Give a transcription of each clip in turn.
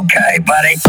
Okay, buddy.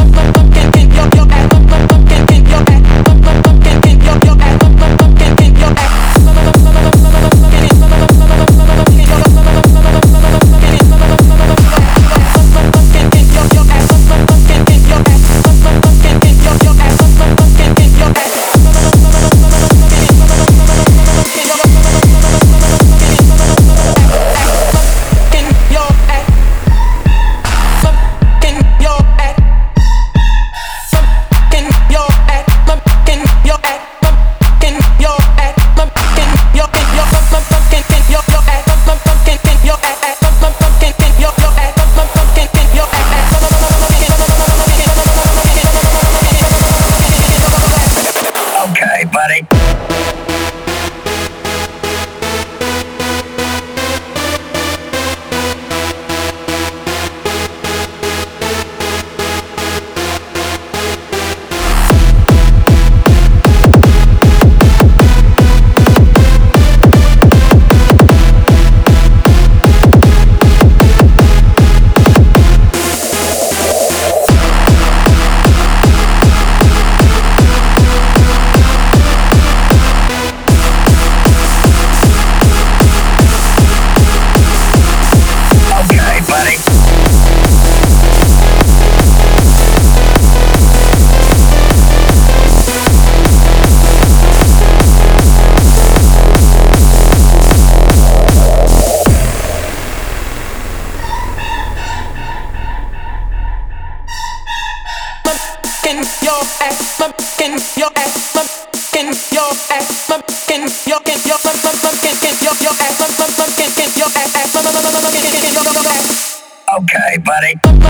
everybody. Okay, buddy.